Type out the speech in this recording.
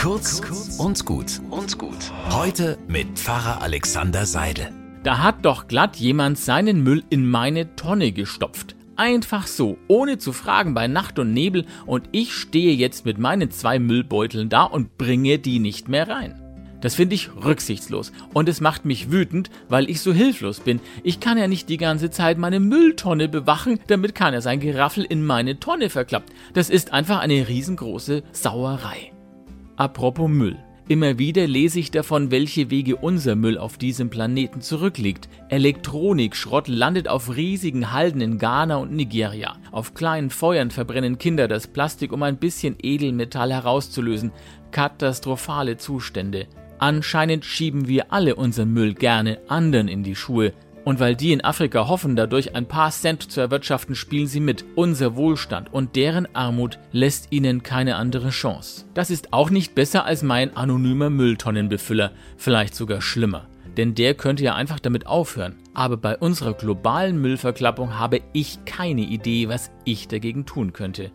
Kurz und gut und gut. Heute mit Pfarrer Alexander Seidel. Da hat doch glatt jemand seinen Müll in meine Tonne gestopft. Einfach so, ohne zu fragen bei Nacht und Nebel und ich stehe jetzt mit meinen zwei Müllbeuteln da und bringe die nicht mehr rein. Das finde ich rücksichtslos und es macht mich wütend, weil ich so hilflos bin. Ich kann ja nicht die ganze Zeit meine Mülltonne bewachen, damit keiner sein Geraffel in meine Tonne verklappt. Das ist einfach eine riesengroße Sauerei. Apropos Müll. Immer wieder lese ich davon, welche Wege unser Müll auf diesem Planeten zurücklegt. Elektronikschrott landet auf riesigen Halden in Ghana und Nigeria. Auf kleinen Feuern verbrennen Kinder das Plastik, um ein bisschen Edelmetall herauszulösen. Katastrophale Zustände. Anscheinend schieben wir alle unseren Müll gerne anderen in die Schuhe. Und weil die in Afrika hoffen, dadurch ein paar Cent zu erwirtschaften, spielen sie mit. Unser Wohlstand und deren Armut lässt ihnen keine andere Chance. Das ist auch nicht besser als mein anonymer Mülltonnenbefüller, vielleicht sogar schlimmer. Denn der könnte ja einfach damit aufhören. Aber bei unserer globalen Müllverklappung habe ich keine Idee, was ich dagegen tun könnte.